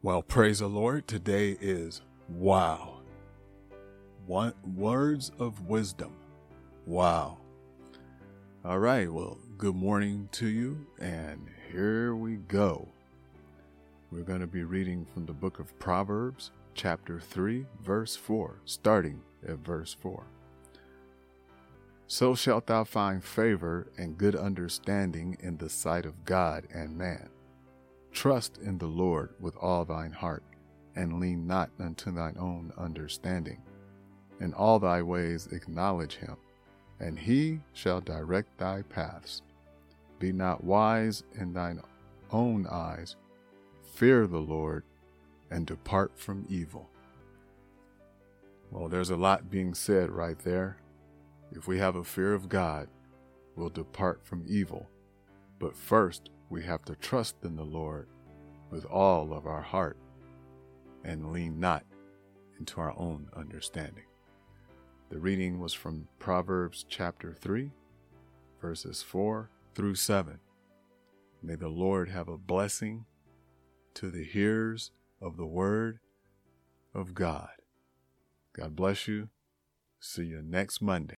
Well, praise the Lord. Today is wow. One, words of wisdom. Wow. All right. Well, good morning to you. And here we go. We're going to be reading from the book of Proverbs, chapter 3, verse 4, starting at verse 4. So shalt thou find favor and good understanding in the sight of God and man. Trust in the Lord with all thine heart, and lean not unto thine own understanding. In all thy ways acknowledge him, and he shall direct thy paths. Be not wise in thine own eyes. Fear the Lord, and depart from evil. Well, there's a lot being said right there. If we have a fear of God, we'll depart from evil. But first, we have to trust in the Lord with all of our heart and lean not into our own understanding. The reading was from Proverbs chapter 3, verses 4 through 7. May the Lord have a blessing to the hearers of the word of God. God bless you. See you next Monday.